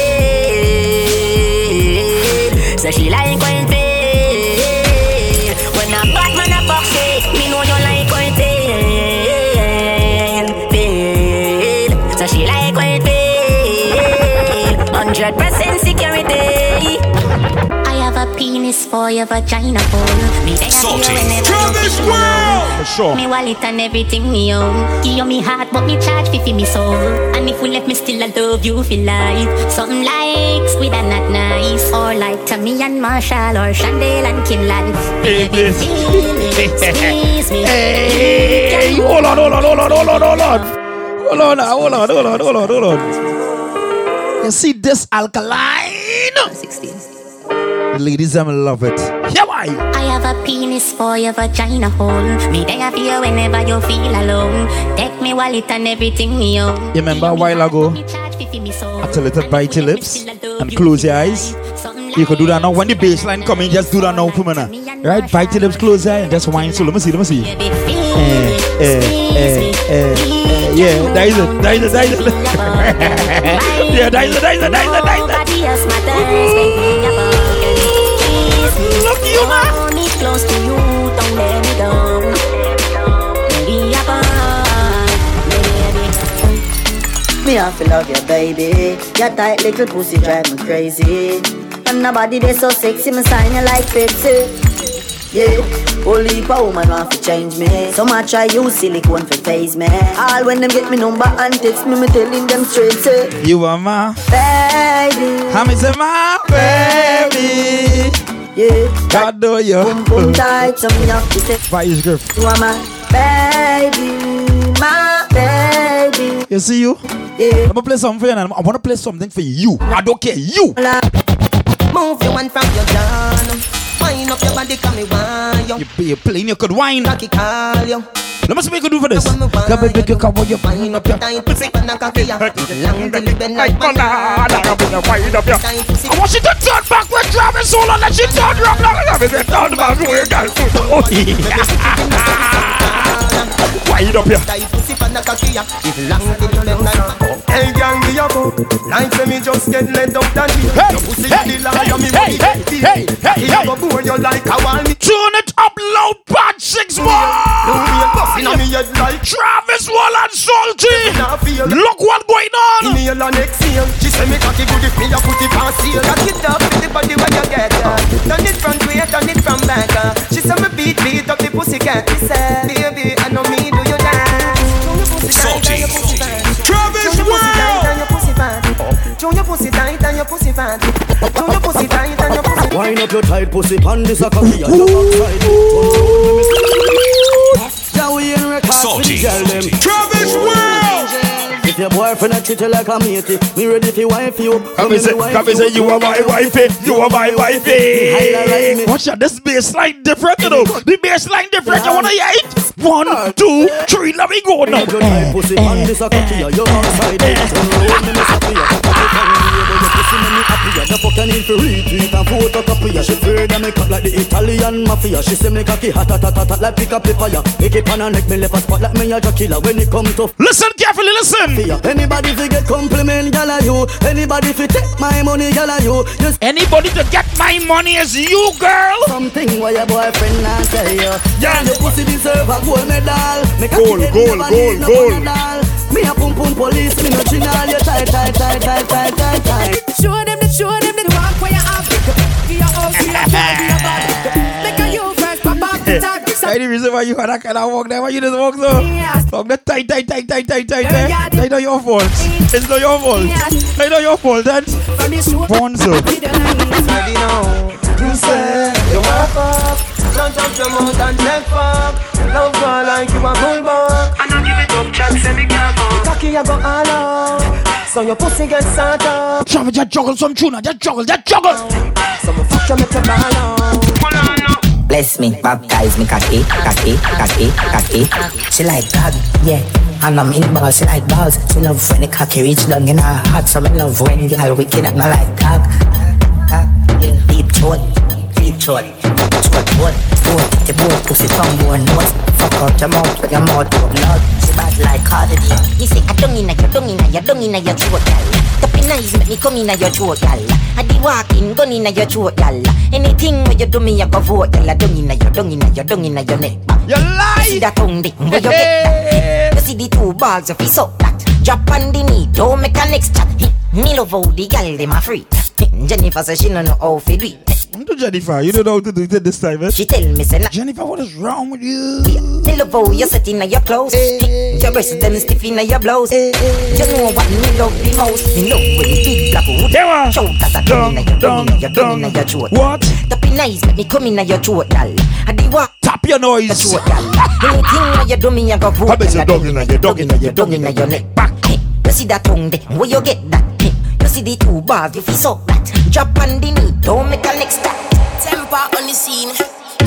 So she like point a penis for your vagina hole. Me there Salty. Travis World. For sure. me wallet and everything me own. Give you me heart, but me charge fifty me soul. And if we left me still, I love you for life. Something like squid and not nice, or like Tommy and Marshall, or Chandel and Kinlan. Baby, feel it, squeeze me. Hey, hold on, hold on, hold on, hold on, hold on. Hold on, hold on, hold on, hold on, hold on. You see this alkaline? The ladies, them love it. Yeah, why? I have a penis for your vagina hole. Me there for you whenever you feel alone. Take me wallet and everything me own. You remember a while ago? I tell it to bite your lips and close your eyes. You could do that now. When the baseline come in, just do that now for me now. Right? Bite your lips, close your eyes, and just whine. So let me see, let me see. Eh, eh, eh, eh, eh. Yeah, that is it, that is it, that is it. yeah, that is it, that is it, that is it, that is it. Look you now. Me close to you, don't let me go. Baby, I baby. Me have to love you, baby. Your tight little pussy drive me crazy. And nobody they so sexy, me sign you like Pepsi. Yeah, only a woman want to change me. So much I use silicone for face me. All when them get me number and text me, me telling them straight say, You are my baby. How me say my baby? Yeah, God know you. boom boom tight, so me have to say, Vice grip. you are my baby, my baby. You see you? Yeah. I'm gonna play something for you and I wanna play something for you. I don't care. You. Move your one from your down. Wind up your body, come me want you. You, you playing, you could whine. Cocky call you. Let me see what you can do for this. Come baby, you come you Wind up your tight pussy, and a cocky ya. Long till you bend like banana. Tight pussy. I want you to turn back with Travis and let you turn rock a baby. Turn back with girl. Oh, yeah. Wind up here. Tight pussy, and a cocky ya. Long till you bend like banana. Hey, gang, me a go. Like say me just get let up that shit. Hey, Your pussy hey, the lie, hey, me hey, hey, hey, hey, He hey. a go bore you like a walnut. Tune it up loud, bad six more. Inna me head like Travis World and Salty. Look what going on. Inhale and exhale. She say me cocky good if me a put it on seal. Cock it up with the body where you get ya. Turn it front way, turn it from back. uh. She say me beat beat up the pussy cat. Me say, baby, I know pussy tight and your pussy fat. Up your tight pussy pan this a your backside. Salty. Travis if your boyfriend a treat you like a matey, me ready for wife you. Come say, come say, you are my wifey, you are my wifey. Watch out, this bassline different, you know. The bassline different. You wanna hear it? One, two, three. Let me go now. Pussy on this a cocky, you outside it. Roll me, Happy, you cocky can me, but you pussy me me happy. The fuck you need to retweet and photocopy. She afraid me cut like the Italian mafia. She say me cocky hot, hot, hot, hot, like pick up fire. Make it pan and neck me left a spot like me a killer. When it come to Listen carefully, listen. Anybody fi get compliment, are you. Anybody fi take my money, are you. Just Anybody to get my money is you, girl. Something where your boyfriend not tell you. Uh, yeah. Your pussy deserve a gold medal. Make Gold, gold, gold, gold. Medal. Me a pum pum police, me no chinal. You tight, tight, tight, tight, tight, tight, tight. Show them the show them the walk where you have. Give your up, give your up, give your back. Make a you first, pop up the tag. Any reason why you had that kind of walk there? Why you just walk so? Walk that tight, tight, tight, tight, tight, tight, tight. It's not your fault. It's not your fault. It's not your fault. That's Bonzo. Ready now. You say you walk up, front of your mouth and take fuck. Love girl like you a bulldog. I don't give it up, chat say me can't fuck. Cocky you go all out, so your pussy get sat up. Travis, just juggle some tuna. Just juggle, just juggle. So me fuck you make you ball out. Hold on now. Bless me, baptize me, cocky, cocky, cocky, cocky. She like God, yeah. And I'm in balls, she like balls. She love when the cocky reach down in her heart. So me love when the girl wicked and I like cock. Cock, yeah. Deep throat, deep throat. Throat, throat, throat. The boat, pussy, tongue, bone, nose. Fuck out your mouth with your mouth blood. She bad like Cardi Me say I don't inna your, don't inna your, don't inna your throat, gal. Tapping eyes make me come inna your throat, gal. I be walking, gun inna your throat, gal. Anything where you do me, I go vote, gal. Don't inna your, don't inna your, don't inna your neck. You lie. You see that tongue dick, where you get that? You see the two balls, you suck that. Drop on the knee, don't make a next chat. Me love how the gal dem a free. Jennifer say she no know how to do it. To Jennifer, you don't know how to do it this time, eh? She tell me say, nah. Jennifer, what is wrong with you? Me love how you set inna your clothes. Eh, your breasts them eh, stiff inna your blouse. Eh, you know what me love the most? Me love when the big black hood. Shoulders are down inna your down inna your down inna your throat. What? Tapping eyes make me come inna your throat, gal. I di walk. Tap your noise. Your throat, gal. Anything where you do me, I go vote. How about gal. your dog inna your dog inna your Down inna your neck back. You see that tongue there? Where you get that? You see the two bars? You feel suck that? Drop on the knee. Don't make a next step. Tempa on the scene,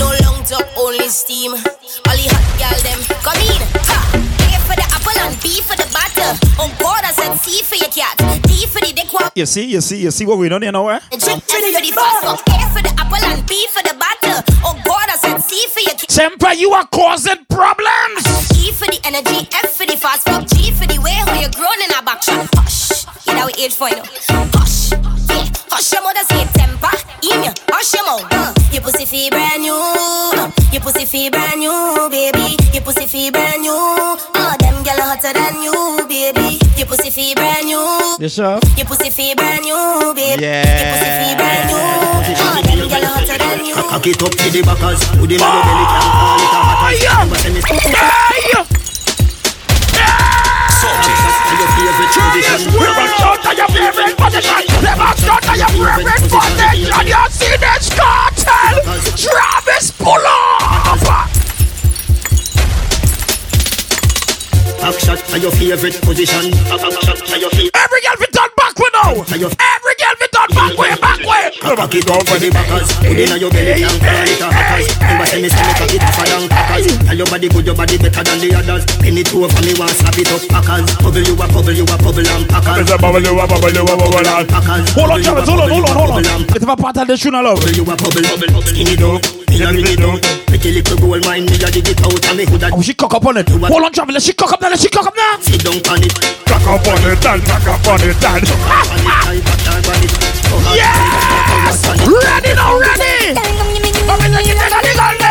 no long talk, only steam. All the hot gal them come in. Ha! A for the apple and B for the butter. On board I said C for your cat, D for the dick. You see, you see, you see what we done here now, eh? F for the fast. A for the apple and B for the butter. On board I said C for your. Tempa, you are causing problems. E for the energy, F for the fast fuck, G for the way how you're grown in a back shot. Hush, you know we age for you know. Hush, yeah, hush your mother say temper, email, hush your mouth. Uh, your pussy feel brand new, uh, your pussy feel brand new, baby. Your pussy feel brand new, uh, them gyal hotter than you, baby. Your pussy feel brand new, You sure? your pussy feel brand new, baby. Yeah. Your pussy feel brand new, them gyal hotter than you. Cock it up to the backers. Put it in your belly, can't call it a hatters. Remember say me Your favorite position. Never start your favorite position. Never start to your favorite position. You see this cartel? Travis, pull up. Back shot to your favorite position. Back shot to your favorite. Every girl fit on back way now. Every girl fit on back way, back way. Cock it up for the backers. Put it in your belly, can't call it a. Remember say me say me cock it tougher than crackers. Tell your body good, your body better than the others. Penny two over me, want slap it up packers. Bubble you a bubble, you a bubble and packers. Bubble, you a bubble, you a bubble and packers. Hold on, Travis, hold on, hold on, hold on. It's about part of the tune, love. Bubble you a bubble, skinny dog. Me a ring it down. Pretty little gold mine, me a dig it out and me hood a. Oh, she cock up on it. Hold on, Travis, let she cock up now, let she cock up now. Sit down on it. Cock up on it, and cock up on it, and. Yes! Ready now, ready! I'm in the kitchen, I'm in the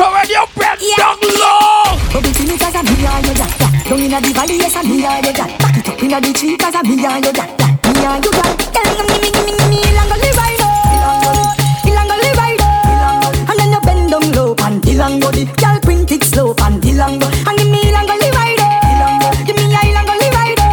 But when you bend down low But the thing is as a me and you that that Down inna the valley yes a me and you that Back it up inna the tree cause a me and you that that Me and you that Tell me me me me me me Ilango the Girl print it slow and Ilango And give me long Ilangoli rider Give me a Ilangoli rider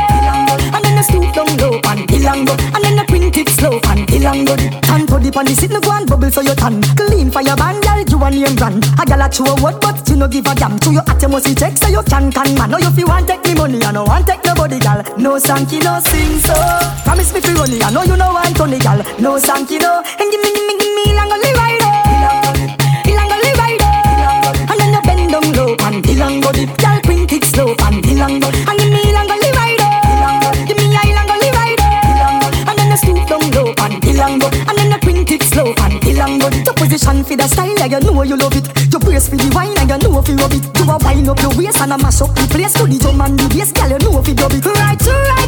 And then you stoop down low and Ilango And then you print it slow and the tan. Put it on the seat, no and bubble so you tan. Clean your band, girl, you a name brand. A gal a a word, but you no give a damn. To your at you must see check, so you can can man. No, you fi want take me money, I no want take nobody, gal. No sanky, no sing so. Promise me fi money, I know you no want Tony, gal. No sanky, no. And give me, give me, give me, long only ride long go dip, gal. Quint it slow and the long go. And give me long only ride it. Give me a long only ride it. And then you stoop down low and the long go. And then you quint it slow and the long go. Your position for the style, yeah, you know you love it. Your brace for the wine, and you know if you rub it. You a wind up your waist and a mash up the place. To the drum and the bass, gal, you know if you dub it. Right to right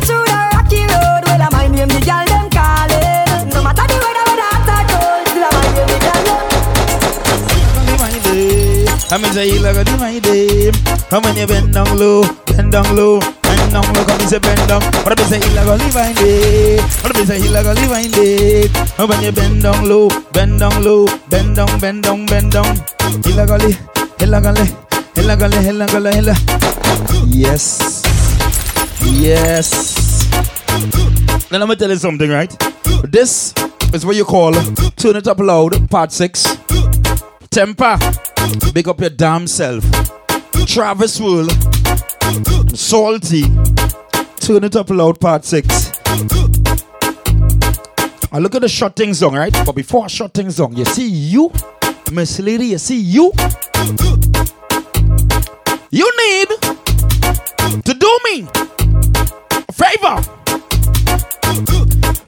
I'm in say like a divine day. How when you bend down low, bend down low, bend down low, come say bend down. What if I say like a divine day? What if I say like a divine day? How when you bend down low, bend down low, bend down, bend down, bend down. Illegally, illegally, illegally, illegally, illegally. Yes. Yes. Then I'm gonna tell you something, right? This is what you call turn it up loud, part six. Tempa. Big up your damn self. Travis World. Salty. Turn it up loud, part six. I look at the shut things on, right? But before I shut things on, you see you, Miss Lady, you see you. You need to do me a favor.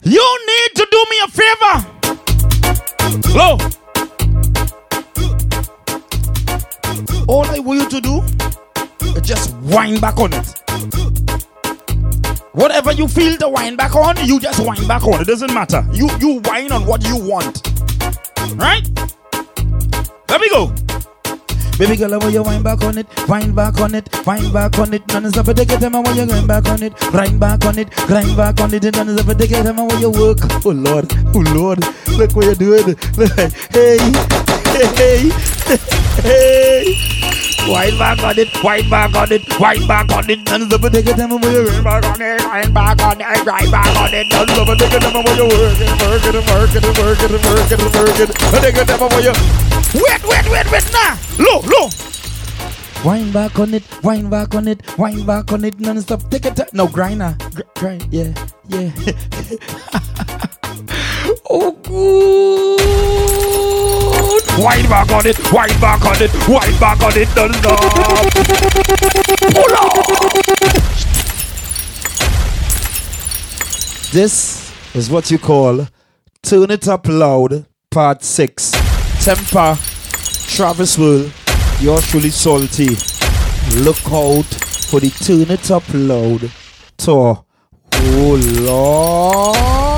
You need to do me a favor. Low. All I want you to do is just wind back on it. Whatever you feel to wind back on, you just wind back on. It doesn't matter. You you whine on what you want. Right? Let me go. Baby girl, I want you wind back on it, wind back on it, wind back on it. None is up it, time I want you grind back on it, grind back on it, grind back on it. And none is up it, time I want you work. Oh Lord, oh Lord, look what you're doing. Hey, hey, hey. Wind back on it, wind back on it, wind back on it. None is up take it, time want you grind back on it, grind back on it, grind back on it. None is up take it, time want you work it, work it, work it, work it, work it, work it. Take it, time want you. Wait, wait, wait, wait, nah. Low, low. Wind back on it, wind back on it, wind back on it, non-stop. Take it, no grinder, Gr- grind, yeah, yeah. oh, good. Wind back on it, wind back on it, wind back on it, non-stop. Pull up. This is what you call Turn It Up Loud, Part 6. Tempa, Travis World, you're truly salty. Look out for the Turn It Up Loud tour. Oh Lord.